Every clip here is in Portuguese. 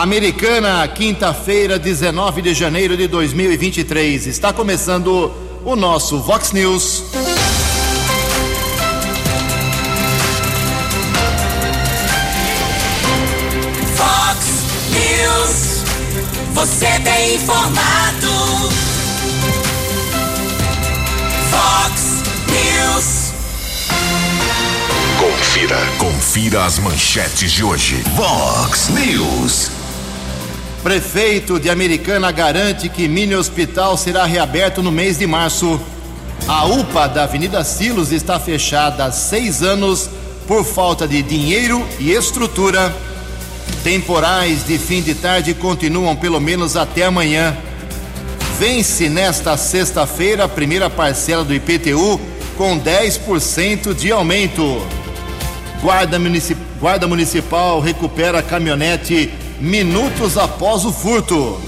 Americana, quinta-feira, 19 de janeiro de 2023. Está começando o nosso Vox News. Vox News. Você tem informado. Vox News. Confira, confira as manchetes de hoje. Vox News. Prefeito de Americana garante que mini hospital será reaberto no mês de março. A UPA da Avenida Silos está fechada há seis anos por falta de dinheiro e estrutura. Temporais de fim de tarde continuam pelo menos até amanhã. Vence nesta sexta-feira a primeira parcela do IPTU com 10% de aumento. Guarda, Munici- Guarda Municipal recupera caminhonete minutos após o furto.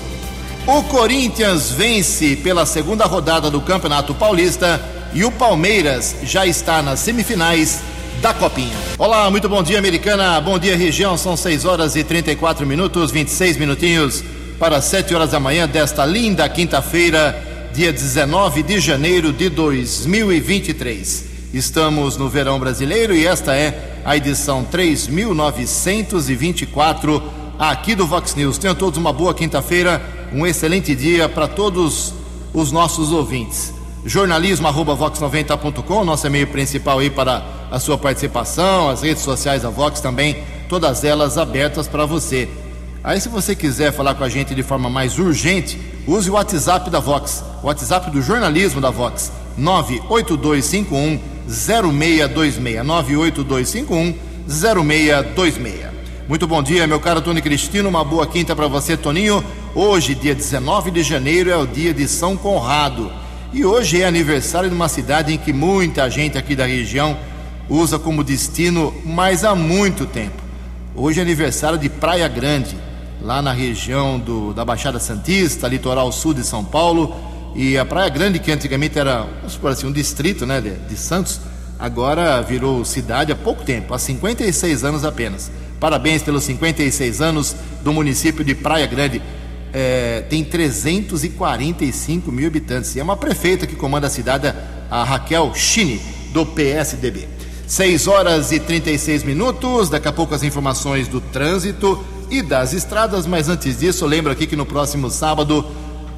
O Corinthians vence pela segunda rodada do Campeonato Paulista e o Palmeiras já está nas semifinais da Copinha. Olá, muito bom dia, Americana. Bom dia, região. São 6 horas e 34 minutos, 26 minutinhos para 7 horas da manhã desta linda quinta-feira, dia 19 de janeiro de 2023. Estamos no verão brasileiro e esta é a edição 3924 aqui do Vox News. Tenham todos uma boa quinta-feira, um excelente dia para todos os nossos ouvintes. Jornalismo arroba vox90.com, nosso e-mail principal aí para a sua participação, as redes sociais da Vox também, todas elas abertas para você. Aí se você quiser falar com a gente de forma mais urgente, use o WhatsApp da Vox, o WhatsApp do jornalismo da Vox, 98251 0626, 98251 0626. Muito bom dia, meu caro Tony Cristino. Uma boa quinta para você, Toninho. Hoje, dia 19 de janeiro, é o dia de São Conrado. E hoje é aniversário de uma cidade em que muita gente aqui da região usa como destino, mas há muito tempo. Hoje é aniversário de Praia Grande, lá na região do, da Baixada Santista, litoral sul de São Paulo. E a Praia Grande, que antigamente era, vamos supor assim, um distrito né, de, de Santos, agora virou cidade há pouco tempo, há 56 anos apenas. Parabéns pelos 56 anos do município de Praia Grande. É, tem 345 mil habitantes. E é uma prefeita que comanda a cidade, a Raquel Chini, do PSDB. 6 horas e 36 minutos. Daqui a pouco as informações do trânsito e das estradas. Mas antes disso, lembro aqui que no próximo sábado,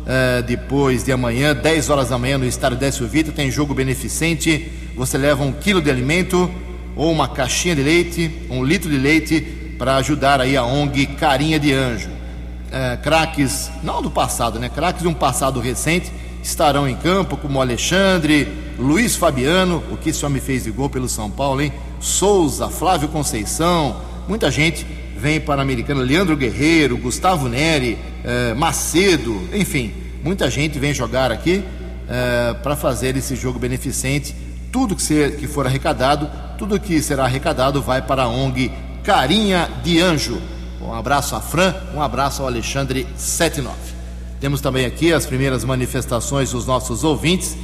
é, depois de amanhã, 10 horas da manhã, no estádio Décio Vita, tem jogo beneficente. Você leva um quilo de alimento ou uma caixinha de leite, um litro de leite, para ajudar aí a ONG Carinha de Anjo. É, craques, não do passado, né? Craques de um passado recente estarão em campo, como Alexandre, Luiz Fabiano, o que esse homem fez de gol pelo São Paulo, hein? Souza, Flávio Conceição, muita gente vem para a Americana, Leandro Guerreiro, Gustavo Neri, é, Macedo, enfim, muita gente vem jogar aqui é, para fazer esse jogo beneficente. Tudo que, ser, que for arrecadado, tudo que será arrecadado vai para a ONG Carinha de Anjo. Um abraço a Fran, um abraço ao Alexandre 79. Temos também aqui as primeiras manifestações dos nossos ouvintes.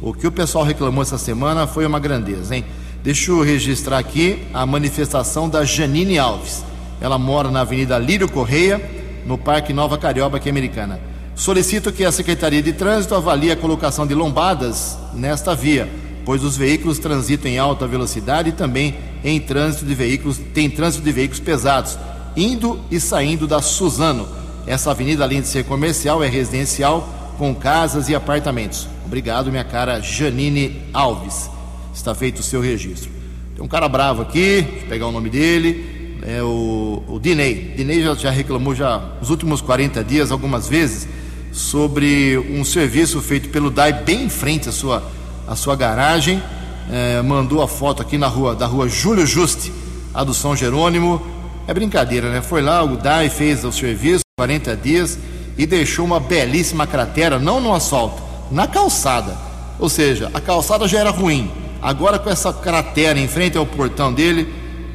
O que o pessoal reclamou essa semana foi uma grandeza, hein? Deixa eu registrar aqui a manifestação da Janine Alves. Ela mora na Avenida Lírio Correia, no Parque Nova Carioba, aqui americana. Solicito que a Secretaria de Trânsito avalie a colocação de lombadas nesta via, pois os veículos transitam em alta velocidade e também em trânsito de veículos, tem trânsito de veículos pesados, indo e saindo da Suzano. Essa avenida, além de ser comercial, é residencial com casas e apartamentos. Obrigado, minha cara Janine Alves. Está feito o seu registro. Tem um cara bravo aqui, deixa eu pegar o nome dele, é o, o Dinei. Dinei já, já reclamou já nos últimos 40 dias, algumas vezes, sobre um serviço feito pelo DAI bem em frente à sua, à sua garagem. É, mandou a foto aqui na rua, da rua Júlio Juste, a do São Jerônimo. É brincadeira, né? Foi lá, o DAI fez o serviço, 40 dias, e deixou uma belíssima cratera, não no asfalto, na calçada. Ou seja, a calçada já era ruim. Agora com essa cratera em frente ao portão dele,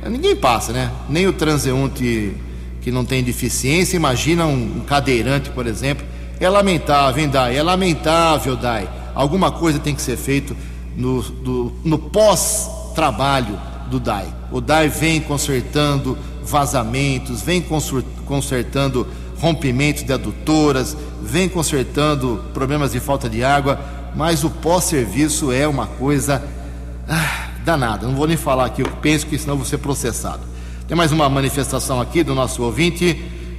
ninguém passa, né? Nem o transeunte que não tem deficiência, imagina um cadeirante, por exemplo. É lamentável, hein, Dai? É lamentável, Dai. Alguma coisa tem que ser feito no, do- no pós-trabalho do DAI. O DAI vem consertando vazamentos, vem consertando rompimentos de adutoras, vem consertando problemas de falta de água, mas o pós-serviço é uma coisa ah, danada. Não vou nem falar aqui, eu penso que senão vou ser processado. Tem mais uma manifestação aqui do nosso ouvinte.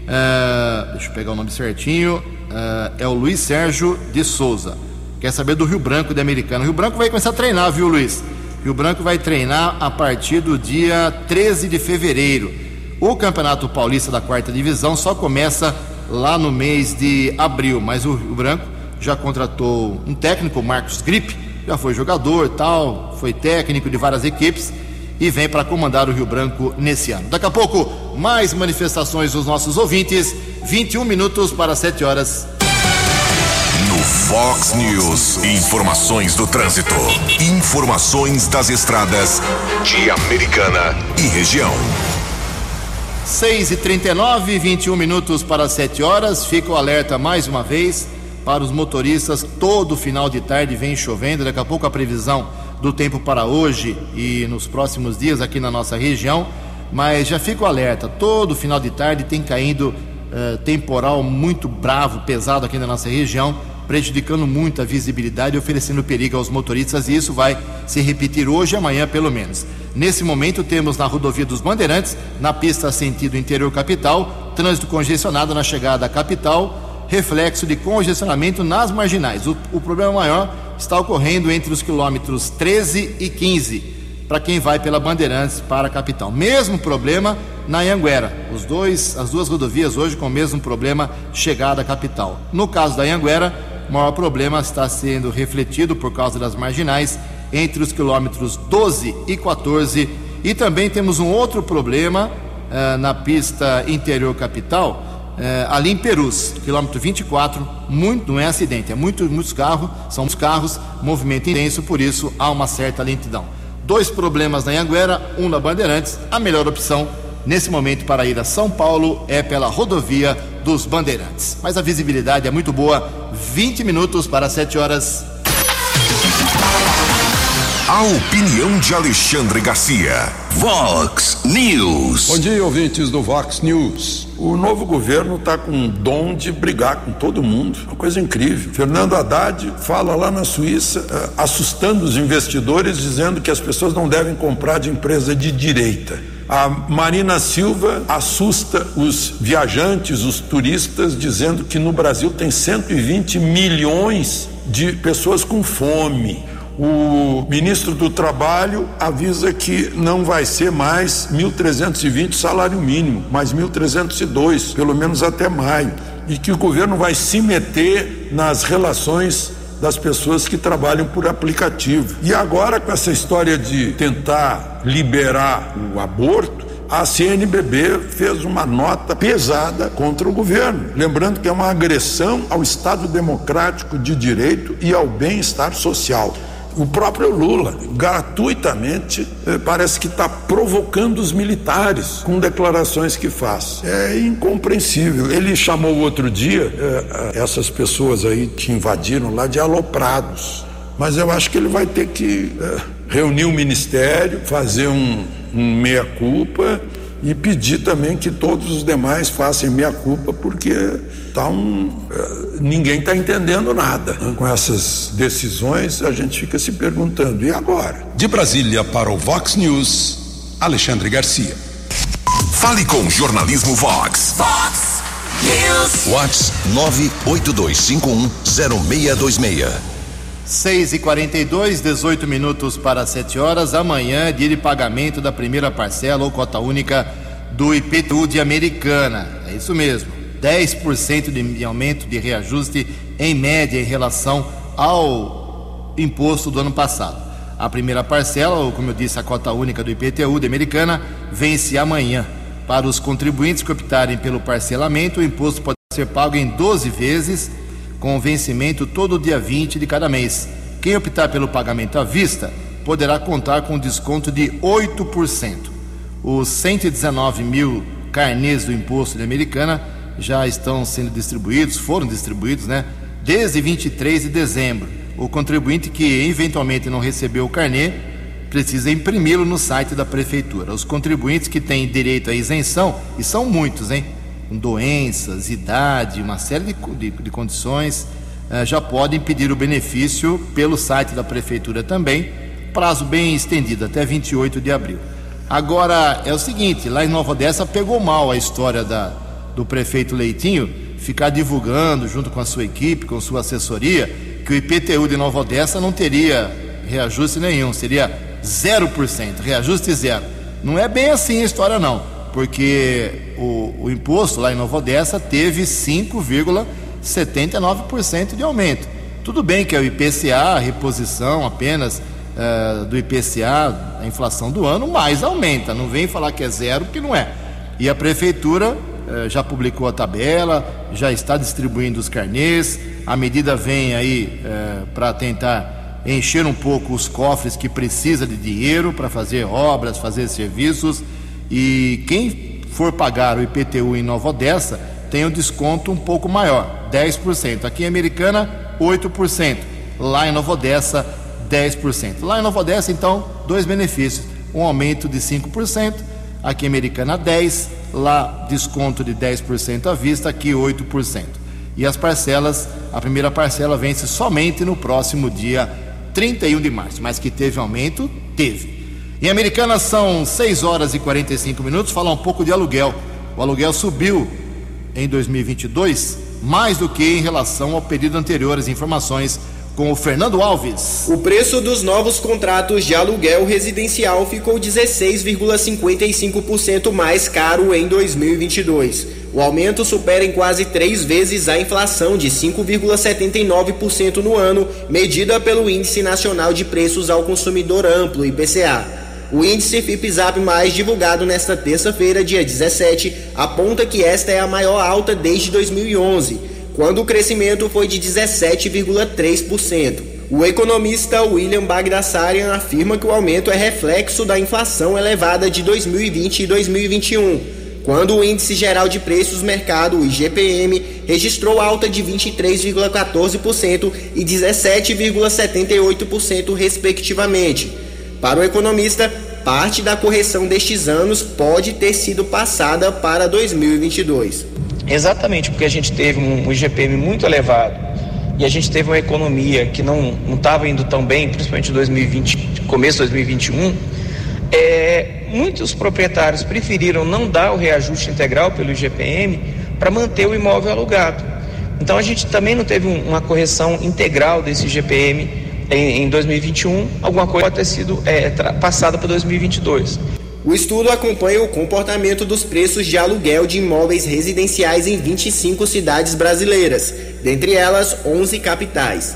Uh, deixa eu pegar o nome certinho. Uh, é o Luiz Sérgio de Souza. Quer saber do Rio Branco de Americana. O Rio Branco vai começar a treinar, viu, Luiz? Rio Branco vai treinar a partir do dia 13 de fevereiro. O Campeonato Paulista da quarta divisão só começa lá no mês de abril, mas o Rio Branco já contratou um técnico, Marcos Gripe, já foi jogador, tal, foi técnico de várias equipes e vem para comandar o Rio Branco nesse ano. Daqui a pouco, mais manifestações dos nossos ouvintes. 21 minutos para 7 horas. Fox News, informações do trânsito, informações das estradas de Americana e região. 6 e 39 21 minutos para 7 horas. Fica o alerta mais uma vez para os motoristas. Todo final de tarde vem chovendo. Daqui a pouco a previsão do tempo para hoje e nos próximos dias aqui na nossa região. Mas já fica o alerta: todo final de tarde tem caindo uh, temporal muito bravo, pesado aqui na nossa região, prejudicando muito a visibilidade e oferecendo perigo aos motoristas. E isso vai se repetir hoje e amanhã, pelo menos. Nesse momento, temos na rodovia dos Bandeirantes, na pista sentido interior capital, trânsito congestionado na chegada à capital reflexo de congestionamento nas marginais. O, o problema maior está ocorrendo entre os quilômetros 13 e 15, para quem vai pela Bandeirantes para a capital. Mesmo problema na Anhanguera. Os dois, as duas rodovias hoje com o mesmo problema chegada à capital. No caso da Anhanguera, o maior problema está sendo refletido por causa das marginais entre os quilômetros 12 e 14. E também temos um outro problema uh, na pista interior capital é, ali em Perus, quilômetro 24, muito, não é acidente, é muito, muitos carros, são muitos carros, movimento intenso, por isso há uma certa lentidão. Dois problemas na Anguera, um na Bandeirantes, a melhor opção nesse momento para ir a São Paulo é pela rodovia dos Bandeirantes. Mas a visibilidade é muito boa, 20 minutos para 7 horas. A opinião de Alexandre Garcia. Vox News. Bom dia, ouvintes do Vox News. O novo governo está com um dom de brigar com todo mundo, uma coisa incrível. Fernando Haddad fala lá na Suíça, uh, assustando os investidores, dizendo que as pessoas não devem comprar de empresa de direita. A Marina Silva assusta os viajantes, os turistas, dizendo que no Brasil tem 120 milhões de pessoas com fome. O ministro do Trabalho avisa que não vai ser mais 1.320 salário mínimo, mas 1.302, pelo menos até maio, e que o governo vai se meter nas relações das pessoas que trabalham por aplicativo. E agora, com essa história de tentar liberar o aborto, a CNBB fez uma nota pesada contra o governo, lembrando que é uma agressão ao Estado democrático de direito e ao bem-estar social. O próprio Lula, gratuitamente, eh, parece que está provocando os militares com declarações que faz. É incompreensível. Ele chamou outro dia eh, essas pessoas aí que invadiram lá de aloprados. Mas eu acho que ele vai ter que eh, reunir o ministério, fazer um, um meia-culpa e pedir também que todos os demais façam meia culpa, porque tá um, eh, ninguém está entendendo nada. Com essas decisões, a gente fica se perguntando: e agora? De Brasília para o Vox News, Alexandre Garcia. Fale com o Jornalismo Vox. Vox News. Vox 982510626. 6 e 42 18 minutos para 7 horas. Amanhã, dia de pagamento da primeira parcela ou cota única do IPTU de Americana. É isso mesmo. 10% de aumento de reajuste em média em relação ao imposto do ano passado. A primeira parcela, ou como eu disse, a cota única do IPTU de Americana, vence amanhã. Para os contribuintes que optarem pelo parcelamento, o imposto pode ser pago em 12 vezes com vencimento todo dia 20 de cada mês. Quem optar pelo pagamento à vista poderá contar com desconto de 8%. Os 119 mil carnês do imposto de Americana já estão sendo distribuídos, foram distribuídos, né? Desde 23 de dezembro. O contribuinte que eventualmente não recebeu o carnê precisa imprimi-lo no site da prefeitura. Os contribuintes que têm direito à isenção, e são muitos, hein? Com doenças, idade, uma série de, de, de condições, eh, já podem pedir o benefício pelo site da prefeitura também, prazo bem estendido, até 28 de abril. Agora, é o seguinte, lá em Nova Odessa pegou mal a história da, do prefeito Leitinho ficar divulgando, junto com a sua equipe, com sua assessoria, que o IPTU de Nova Odessa não teria reajuste nenhum, seria 0%, reajuste zero. Não é bem assim a história, não, porque o, o imposto lá em Nova Odessa teve 5,79% de aumento. Tudo bem que é o IPCA, a reposição apenas uh, do IPCA, a inflação do ano, mais aumenta. Não vem falar que é zero, porque não é. E a prefeitura uh, já publicou a tabela, já está distribuindo os carnês, a medida vem aí uh, para tentar encher um pouco os cofres que precisa de dinheiro para fazer obras, fazer serviços. E quem for pagar o IPTU em Nova Odessa tem um desconto um pouco maior, 10%. Aqui em Americana, 8%. Lá em Nova Odessa, 10%. Lá em Nova Odessa, então, dois benefícios: um aumento de 5%, aqui em Americana, 10%, lá desconto de 10% à vista, aqui 8%. E as parcelas, a primeira parcela vence somente no próximo dia 31 de março, mas que teve aumento, teve. Em Americana são 6 horas e 45 minutos. Falar um pouco de aluguel. O aluguel subiu em 2022 mais do que em relação ao período anterior. As informações com o Fernando Alves. O preço dos novos contratos de aluguel residencial ficou 16,55% mais caro em 2022. O aumento supera em quase três vezes a inflação de 5,79% no ano, medida pelo Índice Nacional de Preços ao Consumidor Amplo, IPCA. O índice FIPZAP mais divulgado nesta terça-feira, dia 17, aponta que esta é a maior alta desde 2011, quando o crescimento foi de 17,3%. O economista William Bagdasarian afirma que o aumento é reflexo da inflação elevada de 2020 e 2021 quando o Índice Geral de Preços Mercado, o IGPM, registrou alta de 23,14% e 17,78%, respectivamente. Para o economista, parte da correção destes anos pode ter sido passada para 2022. Exatamente, porque a gente teve um IGPM muito elevado e a gente teve uma economia que não estava indo tão bem, principalmente em 2020, começo de 2021. É, muitos proprietários preferiram não dar o reajuste integral pelo IGPM para manter o imóvel alugado. Então a gente também não teve uma correção integral desse IGPM em, em 2021, alguma coisa pode ter sido é, passada para 2022. O estudo acompanha o comportamento dos preços de aluguel de imóveis residenciais em 25 cidades brasileiras, dentre elas 11 capitais.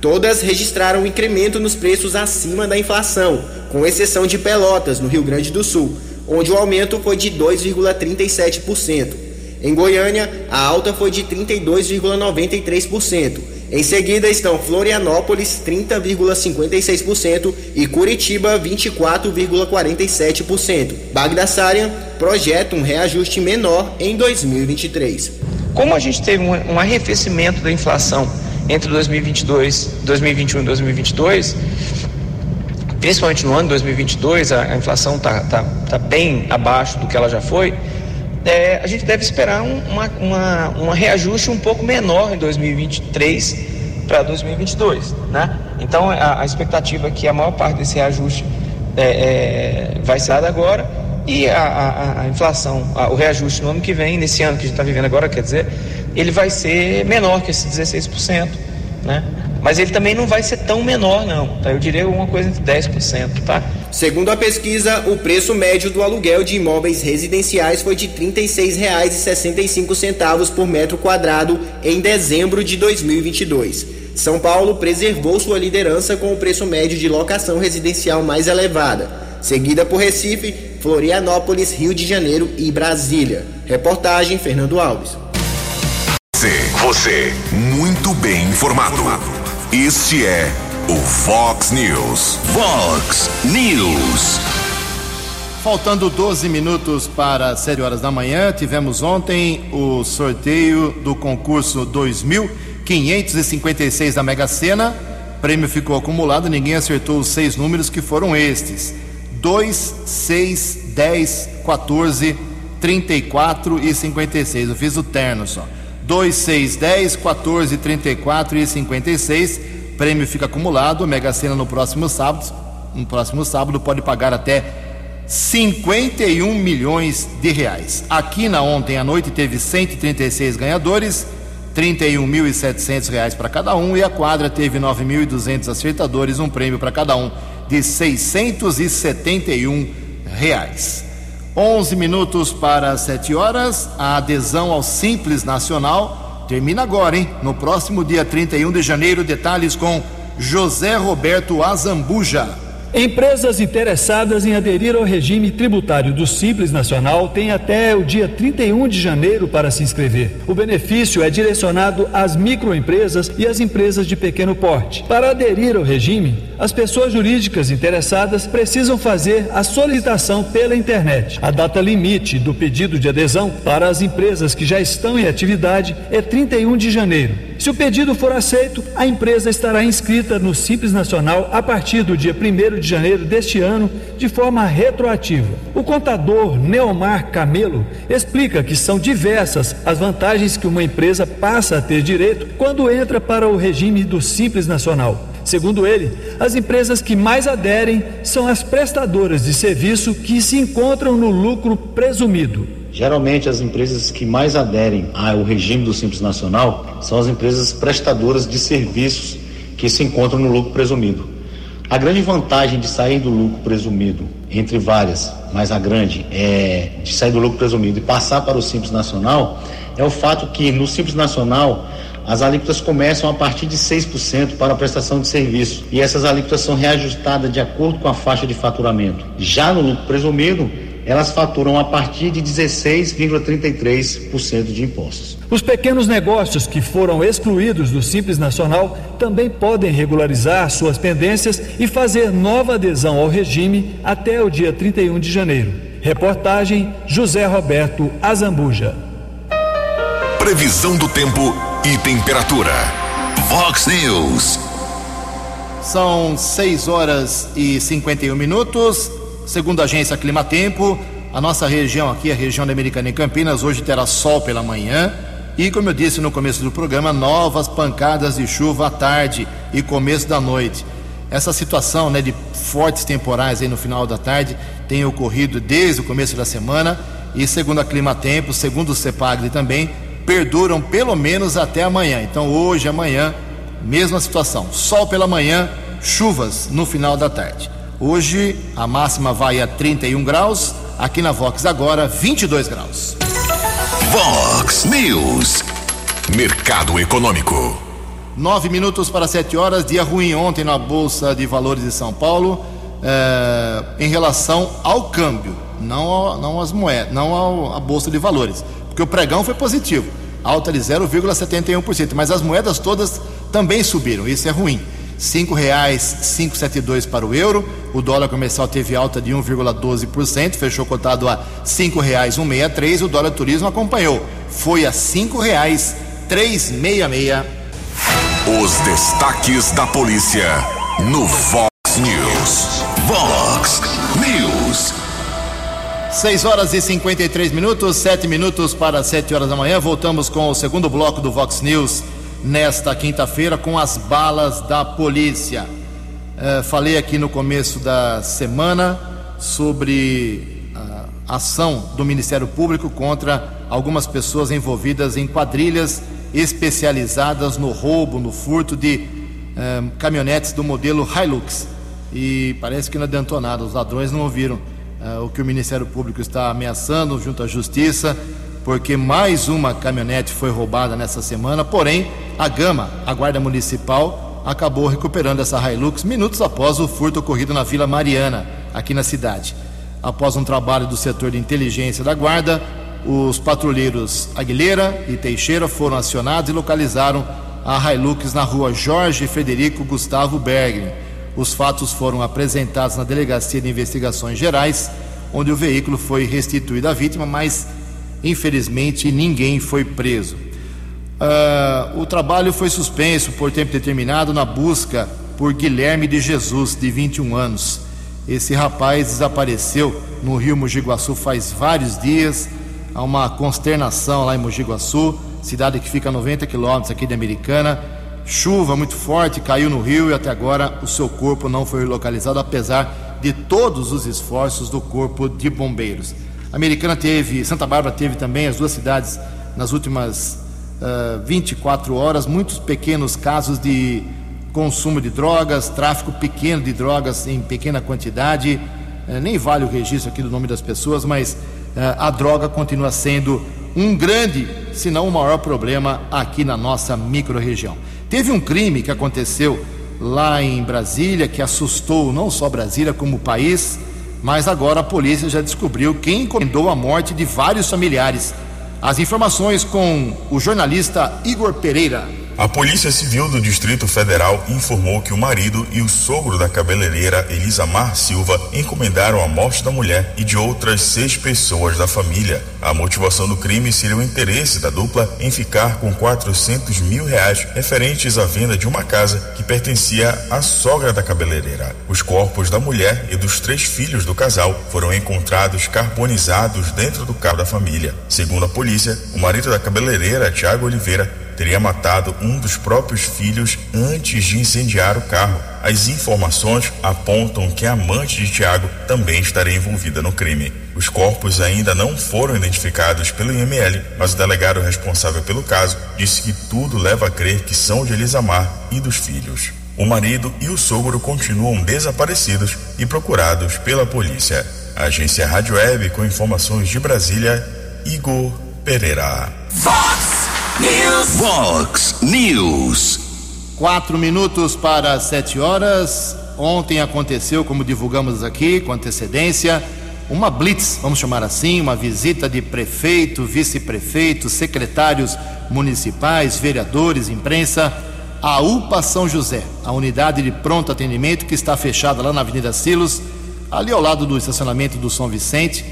Todas registraram um incremento nos preços acima da inflação, com exceção de Pelotas, no Rio Grande do Sul, onde o aumento foi de 2,37%. Em Goiânia, a alta foi de 32,93%. Em seguida estão Florianópolis, 30,56% e Curitiba, 24,47%. Bagdassária projeta um reajuste menor em 2023. Como a gente teve um arrefecimento da inflação entre 2022, 2021 e 2022, principalmente no ano de 2022, a, a inflação está tá, tá bem abaixo do que ela já foi, é, a gente deve esperar um uma, uma, uma reajuste um pouco menor em 2023 para 2022, né? Então a, a, expectativa é que a maior parte desse reajuste é, é, vai ser dada agora e a, a, a inflação, o reajuste no ano que vem, nesse ano que a gente está vivendo agora, quer dizer, ele vai ser menor que esse 16%, né? Mas ele também não vai ser tão menor, não. Tá? Eu diria alguma coisa entre 10%, tá? Segundo a pesquisa, o preço médio do aluguel de imóveis residenciais foi de R$ 36,65 por metro quadrado em dezembro de 2022. São Paulo preservou sua liderança com o preço médio de locação residencial mais elevada, seguida por Recife, Florianópolis, Rio de Janeiro e Brasília. Reportagem Fernando Alves. Você, você, muito bem informado. Este é o Fox News. Fox News. Faltando 12 minutos para 7 horas da manhã, tivemos ontem o sorteio do concurso 2556 da Mega Sena. prêmio ficou acumulado, ninguém acertou os seis números que foram estes: 2, 6, 10, 14, 34 e 56. Eu fiz o terno só. 2, 6, 10, 14, 34 e 56. Prêmio fica acumulado. Mega Sena no próximo sábado. No próximo sábado pode pagar até 51 milhões de reais. Aqui na ontem à noite teve 136 ganhadores, 31.700 reais para cada um e a quadra teve 9.200 acertadores, um prêmio para cada um de 671 reais. 11 minutos para 7 horas, a adesão ao Simples Nacional termina agora, hein? No próximo dia 31 de janeiro, detalhes com José Roberto Azambuja. Empresas interessadas em aderir ao regime tributário do Simples Nacional têm até o dia 31 de janeiro para se inscrever. O benefício é direcionado às microempresas e às empresas de pequeno porte. Para aderir ao regime, as pessoas jurídicas interessadas precisam fazer a solicitação pela internet. A data limite do pedido de adesão para as empresas que já estão em atividade é 31 de janeiro. Se o pedido for aceito, a empresa estará inscrita no Simples Nacional a partir do dia 1 de janeiro deste ano, de forma retroativa. O contador Neomar Camelo explica que são diversas as vantagens que uma empresa passa a ter direito quando entra para o regime do Simples Nacional. Segundo ele, as empresas que mais aderem são as prestadoras de serviço que se encontram no lucro presumido. Geralmente, as empresas que mais aderem ao regime do Simples Nacional são as empresas prestadoras de serviços que se encontram no lucro presumido. A grande vantagem de sair do lucro presumido, entre várias, mas a grande é de sair do lucro presumido e passar para o Simples Nacional, é o fato que no Simples Nacional as alíquotas começam a partir de 6% para a prestação de serviço e essas alíquotas são reajustadas de acordo com a faixa de faturamento. Já no lucro presumido, elas faturam a partir de 16,33% de impostos. Os pequenos negócios que foram excluídos do Simples Nacional também podem regularizar suas pendências e fazer nova adesão ao regime até o dia 31 de janeiro. Reportagem José Roberto Azambuja. Previsão do tempo e temperatura. Vox News. São 6 horas e 51 minutos. Segundo a agência Climatempo, a nossa região aqui, a região da Americana em Campinas, hoje terá sol pela manhã e, como eu disse no começo do programa, novas pancadas de chuva à tarde e começo da noite. Essa situação né, de fortes temporais aí no final da tarde tem ocorrido desde o começo da semana e, segundo a Climatempo, segundo o CEPAGRE também, perduram pelo menos até amanhã. Então, hoje, amanhã, mesma situação: sol pela manhã, chuvas no final da tarde. Hoje a máxima vai a 31 graus, aqui na Vox agora 22 graus. Vox News. Mercado Econômico. Nove minutos para sete horas, dia ruim ontem na Bolsa de Valores de São Paulo, é, em relação ao câmbio, não, ao, não às moedas, não à Bolsa de Valores, porque o pregão foi positivo, alta de 0,71%, mas as moedas todas também subiram, isso é ruim. R$ reais 5,72 para o euro. O dólar comercial teve alta de 1,12%, fechou cotado a R$ 5,163. O dólar turismo acompanhou, foi a R$ 5,366. Os destaques da polícia no Vox News. Vox News. 6 horas e 53 minutos, 7 minutos para 7 horas da manhã. Voltamos com o segundo bloco do Vox News nesta quinta-feira com as balas da polícia. É, falei aqui no começo da semana sobre a ação do Ministério Público contra algumas pessoas envolvidas em quadrilhas especializadas no roubo, no furto de é, caminhonetes do modelo Hilux. E parece que não adiantou nada, os ladrões não ouviram é, o que o Ministério Público está ameaçando junto à Justiça porque mais uma caminhonete foi roubada nessa semana, porém, a Gama, a Guarda Municipal, acabou recuperando essa Hilux minutos após o furto ocorrido na Vila Mariana, aqui na cidade. Após um trabalho do setor de inteligência da Guarda, os patrulheiros Aguilera e Teixeira foram acionados e localizaram a Hilux na rua Jorge Frederico Gustavo Bergman. Os fatos foram apresentados na Delegacia de Investigações Gerais, onde o veículo foi restituído à vítima, mas Infelizmente, ninguém foi preso. Uh, o trabalho foi suspenso por tempo determinado na busca por Guilherme de Jesus, de 21 anos. Esse rapaz desapareceu no rio Mogi Guaçu faz vários dias. Há uma consternação lá em Mogi Guaçu, cidade que fica a 90 quilômetros aqui de Americana. Chuva muito forte caiu no rio e até agora o seu corpo não foi localizado, apesar de todos os esforços do Corpo de Bombeiros. A Americana teve, Santa Bárbara teve também, as duas cidades, nas últimas uh, 24 horas, muitos pequenos casos de consumo de drogas, tráfico pequeno de drogas em pequena quantidade. Uh, nem vale o registro aqui do nome das pessoas, mas uh, a droga continua sendo um grande, se não o maior problema aqui na nossa microrregião. Teve um crime que aconteceu lá em Brasília que assustou não só Brasília como o país, mas agora a polícia já descobriu quem encomendou a morte de vários familiares. As informações com o jornalista Igor Pereira. A Polícia Civil do Distrito Federal informou que o marido e o sogro da cabeleireira Elisamar Silva encomendaram a morte da mulher e de outras seis pessoas da família. A motivação do crime seria o interesse da dupla em ficar com 400 mil reais referentes à venda de uma casa que pertencia à sogra da cabeleireira. Os corpos da mulher e dos três filhos do casal foram encontrados carbonizados dentro do carro da família. Segundo a polícia, o marido da cabeleireira, Tiago Oliveira, teria matado um dos próprios filhos antes de incendiar o carro. As informações apontam que a amante de Tiago também estaria envolvida no crime. Os corpos ainda não foram identificados pelo IML, mas o delegado responsável pelo caso disse que tudo leva a crer que são de Elisamar e dos filhos. O marido e o sogro continuam desaparecidos e procurados pela polícia. Agência Rádio Web com informações de Brasília, Igor Pereira. Fox! Fox News. Quatro minutos para sete horas. Ontem aconteceu, como divulgamos aqui, com antecedência, uma blitz, vamos chamar assim, uma visita de prefeito, vice-prefeito, secretários municipais, vereadores, imprensa, à UPA São José, a unidade de pronto atendimento que está fechada lá na Avenida Silos, ali ao lado do estacionamento do São Vicente,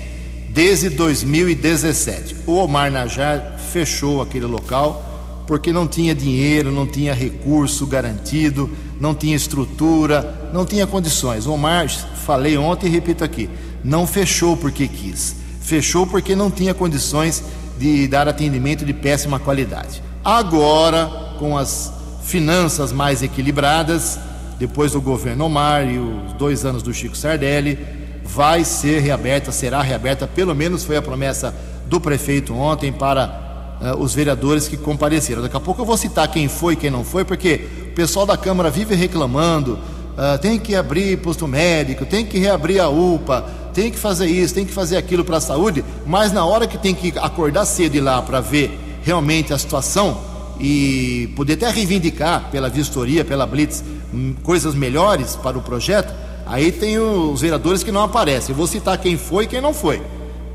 desde 2017. O Omar Najar fechou aquele local porque não tinha dinheiro, não tinha recurso garantido, não tinha estrutura, não tinha condições. Omar, falei ontem e repito aqui, não fechou porque quis, fechou porque não tinha condições de dar atendimento de péssima qualidade. Agora, com as finanças mais equilibradas, depois do governo Omar e os dois anos do Chico Sardelli, vai ser reaberta, será reaberta, pelo menos foi a promessa do prefeito ontem para uh, os vereadores que compareceram. Daqui a pouco eu vou citar quem foi e quem não foi, porque o pessoal da Câmara vive reclamando. Uh, tem que abrir posto médico, tem que reabrir a UPA, tem que fazer isso, tem que fazer aquilo para a saúde, mas na hora que tem que acordar cedo e ir lá para ver realmente a situação e poder até reivindicar pela vistoria, pela Blitz, hum, coisas melhores para o projeto, aí tem os vereadores que não aparecem. Eu vou citar quem foi e quem não foi.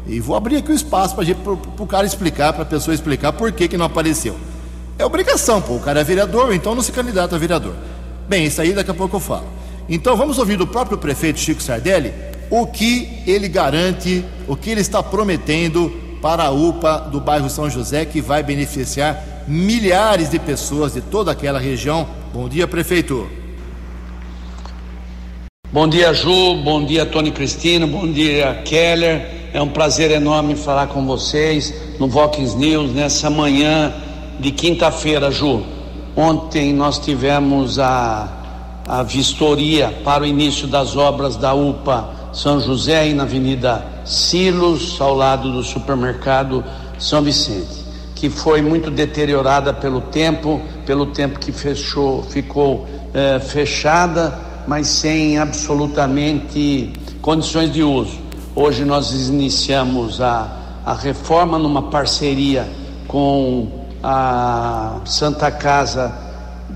E vou abrir aqui o espaço para o cara explicar, para a pessoa explicar por que, que não apareceu. É obrigação, pô. O cara é vereador, então não se candidata a vereador. Bem, isso aí daqui a pouco eu falo. Então vamos ouvir do próprio prefeito Chico Sardelli o que ele garante, o que ele está prometendo para a UPA do bairro São José, que vai beneficiar milhares de pessoas de toda aquela região. Bom dia, prefeito. Bom dia, Ju. Bom dia, Tony Cristino. Bom dia, Keller. É um prazer enorme falar com vocês no Vox News nessa manhã de quinta-feira, Ju. Ontem nós tivemos a, a vistoria para o início das obras da UPA São José aí na Avenida Silos, ao lado do supermercado São Vicente, que foi muito deteriorada pelo tempo, pelo tempo que fechou, ficou eh, fechada, mas sem absolutamente condições de uso. Hoje nós iniciamos a, a reforma numa parceria com a Santa Casa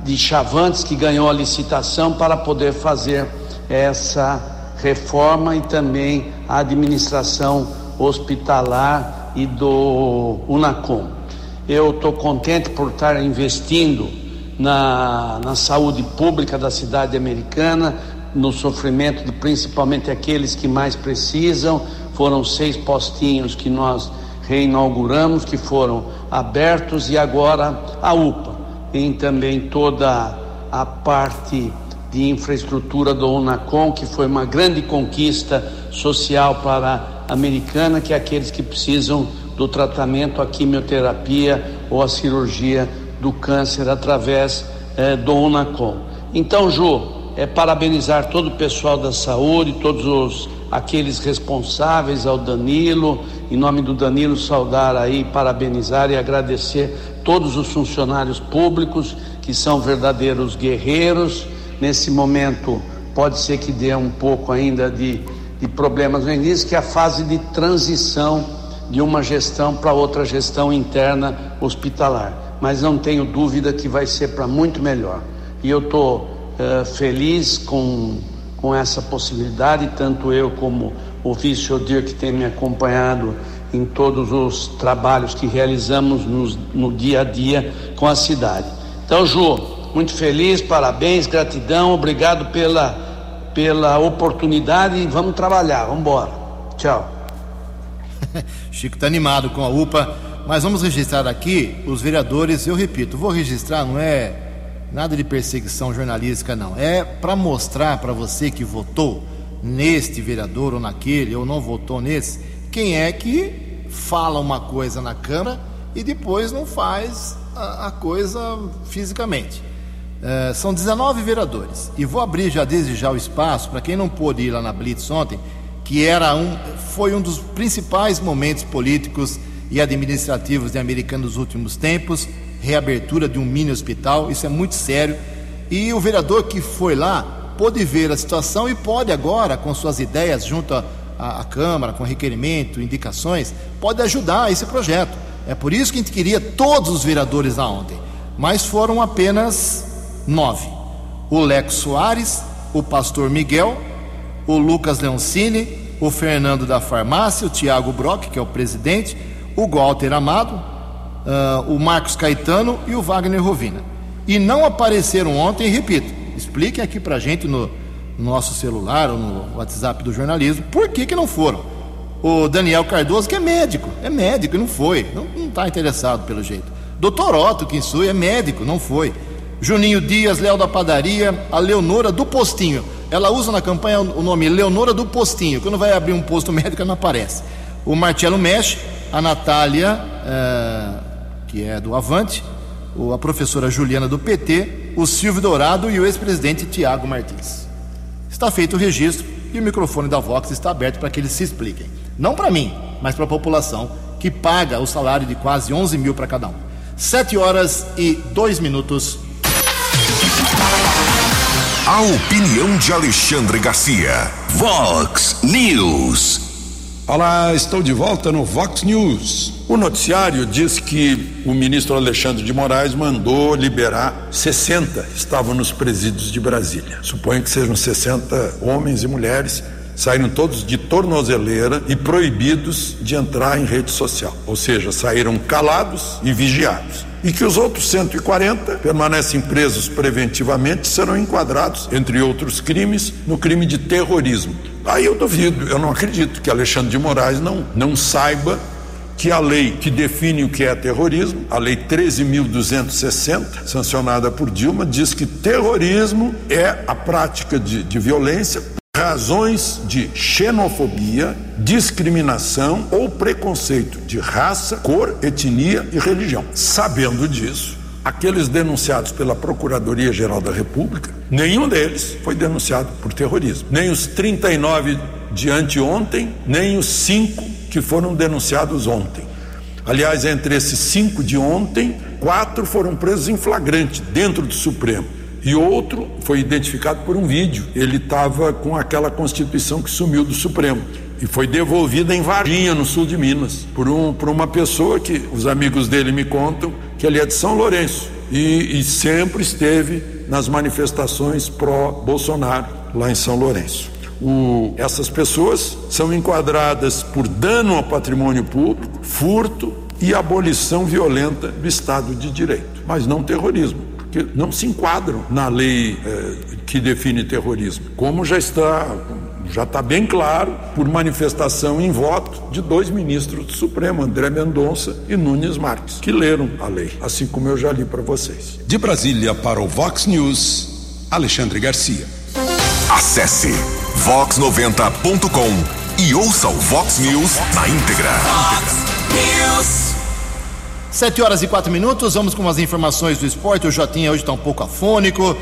de Chavantes, que ganhou a licitação para poder fazer essa reforma e também a administração hospitalar e do Unacom. Eu estou contente por estar investindo na, na saúde pública da cidade americana, no sofrimento de principalmente aqueles que mais precisam. Foram seis postinhos que nós reinauguramos, que foram abertos, e agora a UPA, em também toda a parte de infraestrutura do Unacom, que foi uma grande conquista social para a americana, que é aqueles que precisam do tratamento, a quimioterapia ou a cirurgia do câncer através eh, do Unacom. Então, Ju, é parabenizar todo o pessoal da saúde, todos os aqueles responsáveis ao Danilo, em nome do Danilo saudar aí, parabenizar e agradecer todos os funcionários públicos que são verdadeiros guerreiros. Nesse momento pode ser que dê um pouco ainda de, de problemas no início, que é a fase de transição de uma gestão para outra gestão interna hospitalar. Mas não tenho dúvida que vai ser para muito melhor. E eu estou uh, feliz com com essa possibilidade, tanto eu como o vice Odir, que tem me acompanhado em todos os trabalhos que realizamos no, no dia a dia com a cidade. Então, Ju, muito feliz, parabéns, gratidão, obrigado pela, pela oportunidade e vamos trabalhar, vamos embora. Tchau. Chico está animado com a UPA, mas vamos registrar aqui os vereadores, eu repito, vou registrar, não é Nada de perseguição jornalística, não. É para mostrar para você que votou neste vereador ou naquele, ou não votou nesse, quem é que fala uma coisa na Câmara e depois não faz a, a coisa fisicamente. É, são 19 vereadores. E vou abrir já desde já o espaço para quem não pôde ir lá na Blitz ontem, que era um, foi um dos principais momentos políticos e administrativos de Americana dos últimos tempos reabertura de um mini hospital, isso é muito sério. E o vereador que foi lá pôde ver a situação e pode agora, com suas ideias junto à, Câmara, com requerimento, indicações, pode ajudar esse projeto. É por isso que a gente queria todos os vereadores lá ontem, mas foram apenas nove: o Lex Soares, o pastor Miguel, o Lucas Leoncini, o Fernando da Farmácia, o Tiago Brock, que é o presidente, o Walter Amado, uh, o Marcos Caetano e o Wagner Rovina. E não apareceram ontem, repito, expliquem aqui para gente no, no nosso celular ou no WhatsApp do jornalismo por que, que não foram. O Daniel Cardoso, que é médico, é médico e não foi, não está interessado pelo jeito. Doutor Otto Kinsui é médico, não foi. Juninho Dias, Léo da Padaria, a Leonora do Postinho. Ela usa na campanha o nome Leonora do Postinho. Quando vai abrir um posto médico, ela não aparece. O Marcelo Mexe, a Natália. Que é do Avante, a professora Juliana do PT, o Silvio Dourado e o ex-presidente Tiago Martins. Está feito o registro e o microfone da Vox está aberto para que eles se expliquem. Não para mim, mas para a população que paga o salário de quase 11 mil para cada um. Sete horas e dois minutos. A opinião de Alexandre Garcia. Vox News. Olá, estou de volta no Vox News. O noticiário diz que o ministro Alexandre de Moraes mandou liberar 60, estavam nos presídios de Brasília. Suponho que sejam 60 homens e mulheres, saíram todos de tornozeleira e proibidos de entrar em rede social, ou seja, saíram calados e vigiados. E que os outros 140 permanecem presos preventivamente serão enquadrados, entre outros crimes, no crime de terrorismo. Aí eu duvido, eu não acredito que Alexandre de Moraes não, não saiba que a lei que define o que é terrorismo, a lei 13.260, sancionada por Dilma, diz que terrorismo é a prática de, de violência razões de xenofobia, discriminação ou preconceito de raça, cor, etnia e religião. Sabendo disso, aqueles denunciados pela Procuradoria-Geral da República, nenhum deles foi denunciado por terrorismo. Nem os 39 de anteontem, nem os cinco que foram denunciados ontem. Aliás, entre esses cinco de ontem, quatro foram presos em flagrante dentro do Supremo. E outro foi identificado por um vídeo. Ele estava com aquela Constituição que sumiu do Supremo e foi devolvida em Varginha, no sul de Minas, por, um, por uma pessoa que os amigos dele me contam que ele é de São Lourenço e, e sempre esteve nas manifestações pró-Bolsonaro lá em São Lourenço o, essas pessoas são enquadradas por dano ao patrimônio público, furto e abolição violenta do Estado de Direito, mas não terrorismo, porque não se enquadram na lei eh, que define terrorismo, como já está já está bem claro por manifestação em voto de dois ministros do Supremo, André Mendonça e Nunes Marques, que leram a lei, assim como eu já li para vocês. De Brasília para o Vox News. Alexandre Garcia. Acesse vox90.com e ouça o Vox News na íntegra. News. 7 horas e quatro minutos, vamos com as informações do esporte. O Jotinha hoje está um pouco afônico,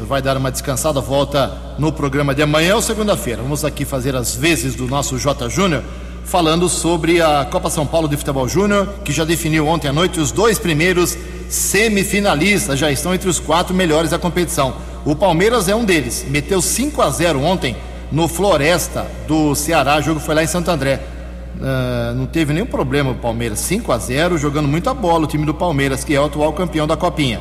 vai dar uma descansada, volta no programa de amanhã ou segunda-feira. Vamos aqui fazer as vezes do nosso J Júnior, falando sobre a Copa São Paulo de Futebol Júnior, que já definiu ontem à noite os dois primeiros semifinalistas, já estão entre os quatro melhores da competição. O Palmeiras é um deles, meteu 5 a 0 ontem no Floresta do Ceará, o jogo foi lá em Santo André. Uh, não teve nenhum problema o Palmeiras, 5 a 0 jogando muita bola o time do Palmeiras, que é o atual campeão da Copinha.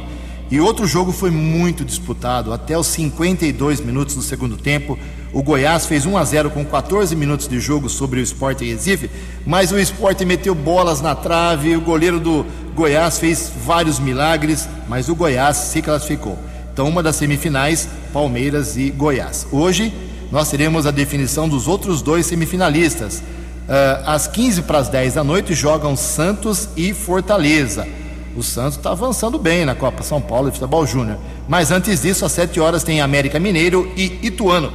E outro jogo foi muito disputado, até os 52 minutos do segundo tempo. O Goiás fez 1 a 0 com 14 minutos de jogo sobre o Sport Recife, mas o Sport meteu bolas na trave, o goleiro do Goiás fez vários milagres, mas o Goiás se classificou. Então, uma das semifinais, Palmeiras e Goiás. Hoje, nós teremos a definição dos outros dois semifinalistas. Uh, às 15 para as 10 da noite jogam Santos e Fortaleza. O Santos está avançando bem na Copa São Paulo de Futebol Júnior. Mas antes disso, às 7 horas, tem América Mineiro e Ituano,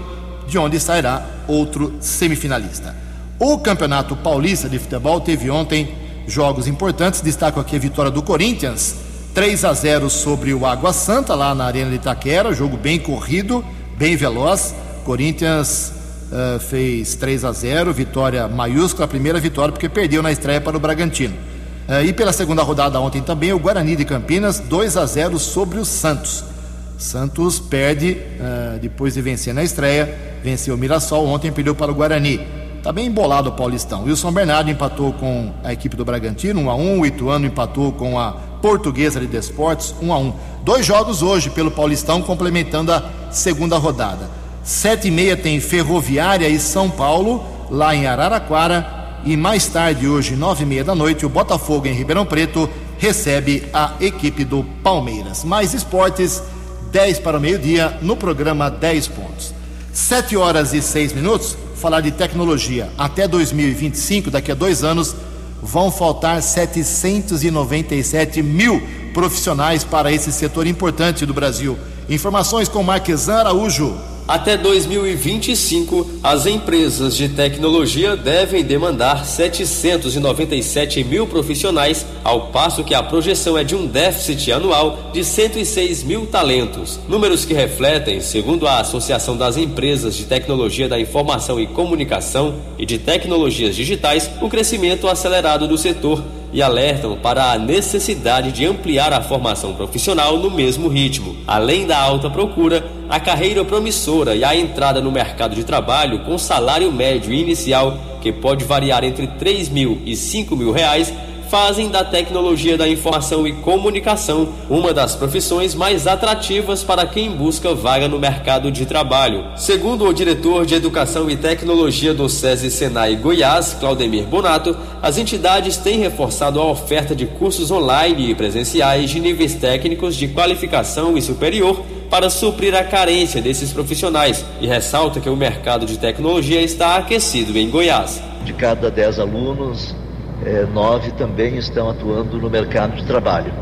de onde sairá outro semifinalista. O Campeonato Paulista de Futebol teve ontem jogos importantes. Destaco aqui a vitória do Corinthians, 3 a 0 sobre o Água Santa, lá na Arena de Itaquera. Jogo bem corrido, bem veloz. Corinthians uh, fez 3 a 0, vitória maiúscula, a primeira vitória, porque perdeu na estreia para o Bragantino. Uh, e pela segunda rodada ontem também, o Guarani de Campinas, 2 a 0 sobre o Santos. Santos perde uh, depois de vencer na estreia, venceu o Mirassol, ontem perdeu para o Guarani. Está bem embolado o Paulistão. São Bernardo empatou com a equipe do Bragantino, 1 a 1 O Ituano empatou com a Portuguesa de Desportes, 1 a 1 Dois jogos hoje pelo Paulistão, complementando a segunda rodada. Sete e meia tem Ferroviária e São Paulo, lá em Araraquara. E mais tarde, hoje, nove e meia da noite, o Botafogo em Ribeirão Preto recebe a equipe do Palmeiras. Mais esportes, 10 para o meio-dia, no programa 10 pontos. Sete horas e seis minutos, falar de tecnologia. Até 2025, daqui a dois anos, vão faltar 797 mil profissionais para esse setor importante do Brasil. Informações com Marquesan Araújo. Até 2025, as empresas de tecnologia devem demandar 797 mil profissionais, ao passo que a projeção é de um déficit anual de 106 mil talentos. Números que refletem, segundo a Associação das Empresas de Tecnologia da Informação e Comunicação e de Tecnologias Digitais, o crescimento acelerado do setor e alertam para a necessidade de ampliar a formação profissional no mesmo ritmo. Além da alta procura, a carreira promissora e a entrada no mercado de trabalho com salário médio inicial, que pode variar entre 3 mil e 5 mil reais, fazem da tecnologia da informação e comunicação uma das profissões mais atrativas para quem busca vaga no mercado de trabalho. Segundo o diretor de Educação e Tecnologia do SESI Senai Goiás, Claudemir Bonato, as entidades têm reforçado a oferta de cursos online e presenciais de níveis técnicos de qualificação e superior para suprir a carência desses profissionais e ressalta que o mercado de tecnologia está aquecido em Goiás. De cada 10 alunos, é, nove também estão atuando no mercado de trabalho.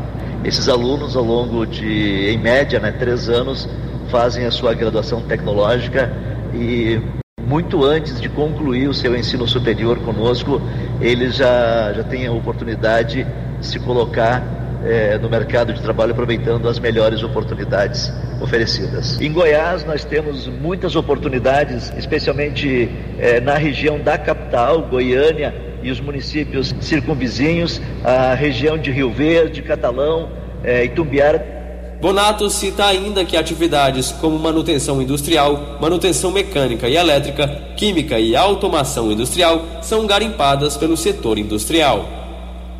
Esses alunos, ao longo de, em média, né, três anos, fazem a sua graduação tecnológica e muito antes de concluir o seu ensino superior conosco, eles já, já têm a oportunidade de se colocar é, no mercado de trabalho aproveitando as melhores oportunidades oferecidas. Em Goiás nós temos muitas oportunidades, especialmente é, na região da capital, Goiânia, e os municípios circunvizinhos, a região de Rio Verde, Catalão, é, Itumbiara. Bonato cita ainda que atividades como manutenção industrial, manutenção mecânica e elétrica, química e automação industrial são garimpadas pelo setor industrial.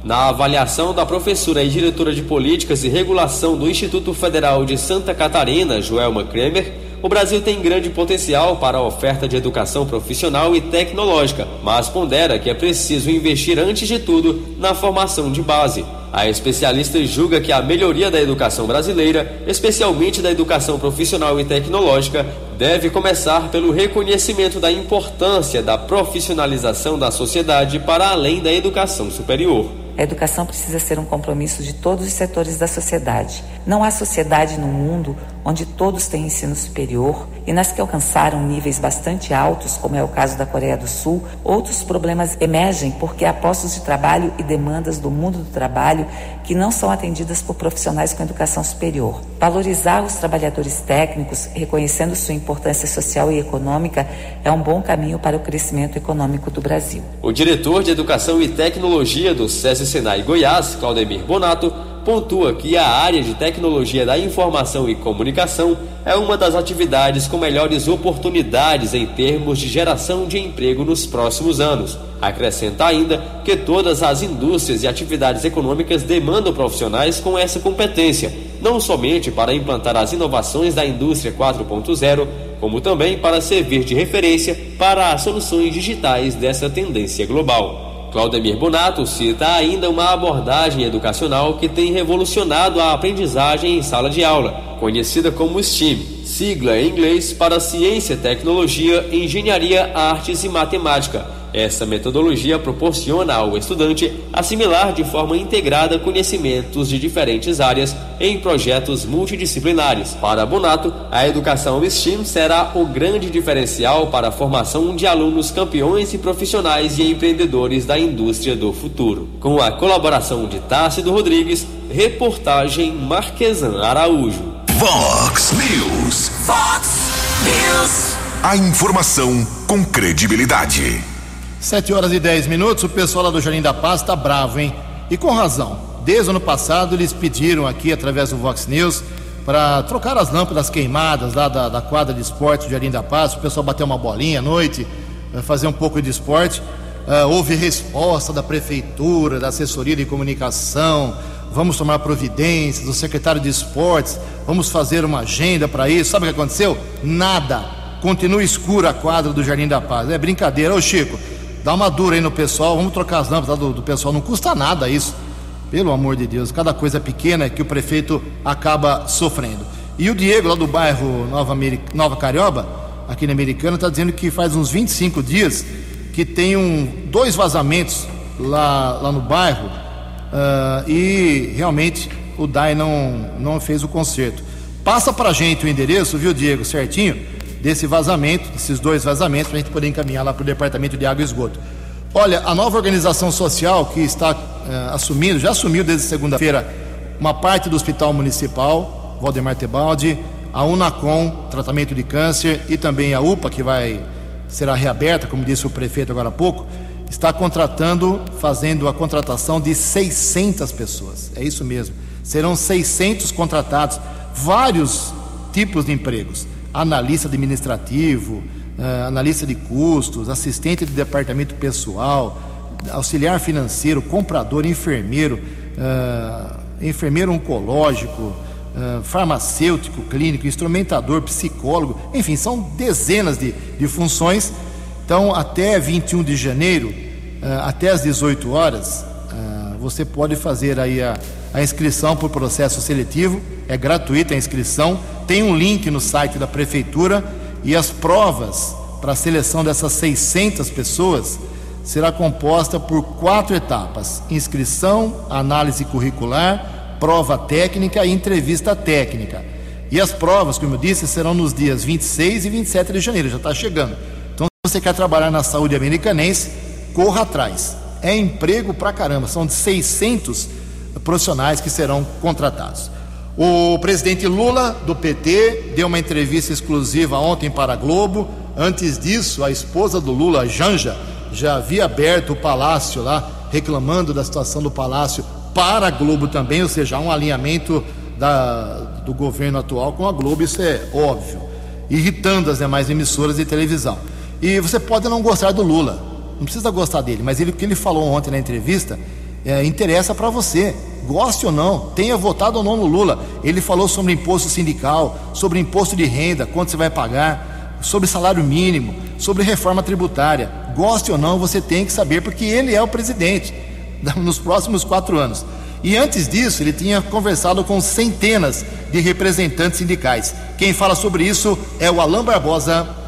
Na avaliação da professora e diretora de Políticas e Regulação do Instituto Federal de Santa Catarina, Joelma Kremer, o Brasil tem grande potencial para a oferta de educação profissional e tecnológica, mas pondera que é preciso investir antes de tudo na formação de base. A especialista julga que a melhoria da educação brasileira, especialmente da educação profissional e tecnológica, deve começar pelo reconhecimento da importância da profissionalização da sociedade para além da educação superior. A educação precisa ser um compromisso de todos os setores da sociedade. Não há sociedade no mundo onde todos têm ensino superior, e nas que alcançaram níveis bastante altos, como é o caso da Coreia do Sul, outros problemas emergem porque há postos de trabalho e demandas do mundo do trabalho que não são atendidas por profissionais com educação superior. Valorizar os trabalhadores técnicos, reconhecendo sua importância social e econômica, é um bom caminho para o crescimento econômico do Brasil. O diretor de Educação e Tecnologia do SESI Senai Goiás, Claudemir Bonato, pontua que a área de tecnologia da informação e comunicação é uma das atividades com melhores oportunidades em termos de geração de emprego nos próximos anos. Acrescenta ainda que todas as indústrias e atividades econômicas demandam profissionais com essa competência, não somente para implantar as inovações da indústria 4.0, como também para servir de referência para as soluções digitais dessa tendência global. Claudemir Bonato cita ainda uma abordagem educacional que tem revolucionado a aprendizagem em sala de aula, conhecida como STEAM, sigla em inglês para Ciência, Tecnologia, Engenharia, Artes e Matemática essa metodologia proporciona ao estudante assimilar de forma integrada conhecimentos de diferentes áreas em projetos multidisciplinares. Para Bonato, a educação STEAM será o grande diferencial para a formação de alunos campeões e profissionais e empreendedores da indústria do futuro. Com a colaboração de Tássio Rodrigues, reportagem Marquesan Araújo. Vox News. Vox News. A informação com credibilidade. 7 horas e 10 minutos, o pessoal lá do Jardim da Paz está bravo, hein? E com razão. Desde o ano passado, eles pediram aqui, através do Vox News, para trocar as lâmpadas queimadas lá da, da quadra de esporte do Jardim da Paz, o pessoal bater uma bolinha à noite, eh, fazer um pouco de esporte. Uh, houve resposta da prefeitura, da assessoria de comunicação, vamos tomar providências, do secretário de esportes, vamos fazer uma agenda para isso. Sabe o que aconteceu? Nada. Continua escura a quadra do Jardim da Paz. É brincadeira. Ô Chico, Dá uma dura aí no pessoal, vamos trocar as lâmpadas do, do pessoal, não custa nada isso. Pelo amor de Deus, cada coisa pequena que o prefeito acaba sofrendo. E o Diego, lá do bairro Nova, America, Nova Carioba, aqui na Americana, está dizendo que faz uns 25 dias que tem um, dois vazamentos lá, lá no bairro uh, e realmente o DAI não, não fez o conserto. Passa para a gente o endereço, viu, Diego, certinho? desse vazamento, desses dois vazamentos, para a gente poder encaminhar lá para o Departamento de Água e Esgoto. Olha, a nova organização social que está eh, assumindo, já assumiu desde segunda-feira uma parte do Hospital Municipal, Valdemar Tebaldi, a Unacom, tratamento de câncer, e também a UPA, que vai será reaberta, como disse o prefeito agora há pouco, está contratando, fazendo a contratação de 600 pessoas. É isso mesmo. Serão 600 contratados, vários tipos de empregos analista administrativo, uh, analista de custos, assistente de departamento pessoal, auxiliar financeiro, comprador, enfermeiro, uh, enfermeiro oncológico, uh, farmacêutico clínico, instrumentador, psicólogo, enfim, são dezenas de, de funções. Então, até 21 de janeiro, até às 18 horas, você pode fazer aí a, a inscrição por processo seletivo, é gratuita a inscrição tem um link no site da prefeitura e as provas para a seleção dessas 600 pessoas será composta por quatro etapas: inscrição, análise curricular, prova técnica e entrevista técnica. E as provas, como eu disse, serão nos dias 26 e 27 de janeiro, já está chegando. Você quer trabalhar na saúde americanense, corra atrás. É emprego pra caramba, são de 600 profissionais que serão contratados. O presidente Lula, do PT, deu uma entrevista exclusiva ontem para a Globo. Antes disso, a esposa do Lula, Janja, já havia aberto o palácio lá, reclamando da situação do palácio para a Globo também, ou seja, um alinhamento da, do governo atual com a Globo, isso é óbvio, irritando as demais emissoras de televisão. E você pode não gostar do Lula, não precisa gostar dele, mas ele, o que ele falou ontem na entrevista é, interessa para você goste ou não, tenha votado ou não no Lula. Ele falou sobre imposto sindical, sobre imposto de renda, quanto você vai pagar, sobre salário mínimo, sobre reforma tributária. Goste ou não, você tem que saber, porque ele é o presidente nos próximos quatro anos. E antes disso, ele tinha conversado com centenas de representantes sindicais. Quem fala sobre isso é o Alain Barbosa.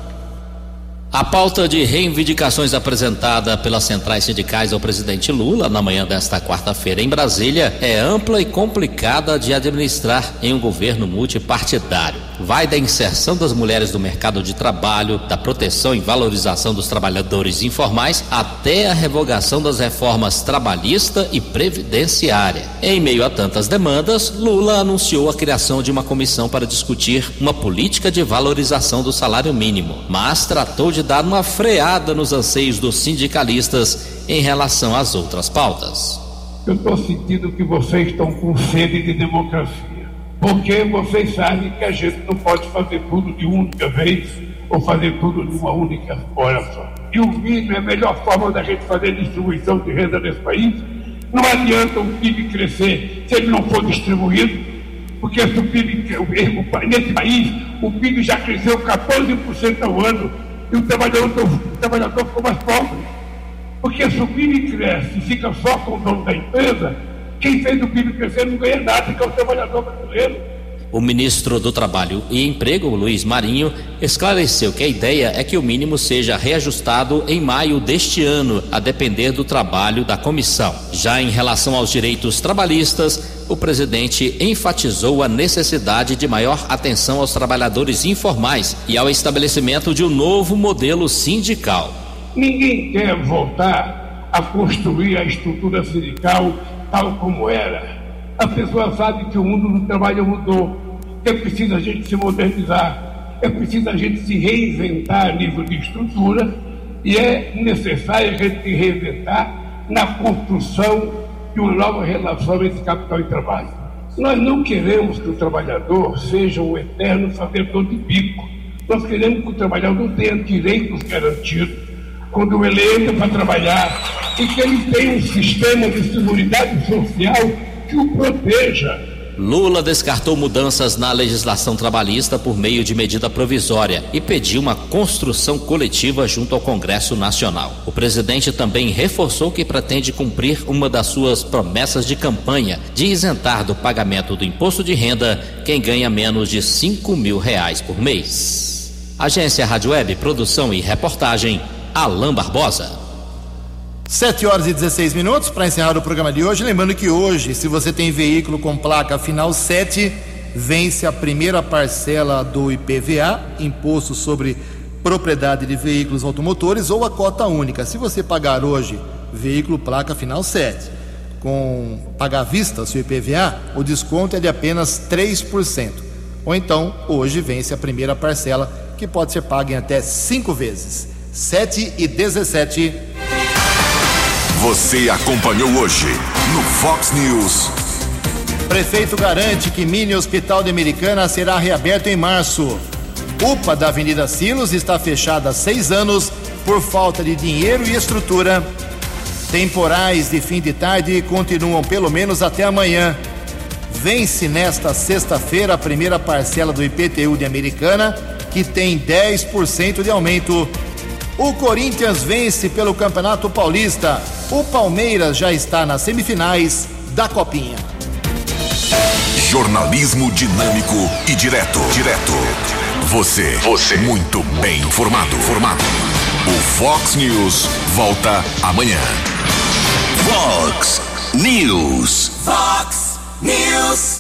A pauta de reivindicações apresentada pelas centrais sindicais ao presidente Lula na manhã desta quarta-feira em Brasília é ampla e complicada de administrar em um governo multipartidário. Vai da inserção das mulheres no mercado de trabalho, da proteção e valorização dos trabalhadores informais, até a revogação das reformas trabalhista e previdenciária. Em meio a tantas demandas, Lula anunciou a criação de uma comissão para discutir uma política de valorização do salário mínimo, mas tratou de de dar uma freada nos anseios dos sindicalistas em relação às outras pautas. Eu estou sentindo que vocês estão com sede de democracia, porque vocês sabem que a gente não pode fazer tudo de única vez ou fazer tudo de uma única hora só. E o mínimo é a melhor forma da gente fazer distribuição de renda nesse país. Não adianta o PIB crescer se ele não for distribuído, porque se o PIB, nesse país, o PIB já cresceu 14% ao ano e o trabalhador, o trabalhador ficou mais pobre. Porque se o PIB cresce e fica só com o dono da empresa, quem fez o PIB crescer não ganha nada, que é o trabalhador brasileiro. O ministro do Trabalho e Emprego, Luiz Marinho, esclareceu que a ideia é que o mínimo seja reajustado em maio deste ano, a depender do trabalho da comissão. Já em relação aos direitos trabalhistas, o presidente enfatizou a necessidade de maior atenção aos trabalhadores informais e ao estabelecimento de um novo modelo sindical. Ninguém quer voltar a construir a estrutura sindical tal como era. A pessoa sabe que o mundo do trabalho mudou, é preciso a gente se modernizar, é preciso a gente se reinventar a nível de estrutura e é necessário a gente se reinventar na construção de uma nova relação entre capital e trabalho. Nós não queremos que o trabalhador seja um eterno fazedor de bico. Nós queremos que o trabalhador tenha direitos garantidos quando ele entra para trabalhar e que ele tenha um sistema de seguridade social que o proteja. Lula descartou mudanças na legislação trabalhista por meio de medida provisória e pediu uma construção coletiva junto ao Congresso Nacional. O presidente também reforçou que pretende cumprir uma das suas promessas de campanha de isentar do pagamento do imposto de renda quem ganha menos de 5 mil reais por mês. Agência Rádio Web, produção e reportagem, Alain Barbosa. 7 horas e 16 minutos para encerrar o programa de hoje. Lembrando que hoje, se você tem veículo com placa final 7, vence a primeira parcela do IPVA, Imposto sobre Propriedade de Veículos Automotores, ou a cota única. Se você pagar hoje veículo placa final 7, com pagar à vista seu IPVA, o desconto é de apenas 3%. Ou então, hoje vence a primeira parcela, que pode ser paga em até 5 vezes. 7 e 17. Você acompanhou hoje no Fox News. Prefeito garante que mini hospital de Americana será reaberto em março. UPA da Avenida Silos está fechada há seis anos por falta de dinheiro e estrutura. Temporais de fim de tarde continuam pelo menos até amanhã. Vence nesta sexta-feira a primeira parcela do IPTU de Americana, que tem 10% de aumento. O Corinthians vence pelo Campeonato Paulista. O Palmeiras já está nas semifinais da Copinha. Jornalismo dinâmico e direto. Direto. Você. Você. Muito bem informado. Formado. O Fox News volta amanhã. Fox News. Fox News.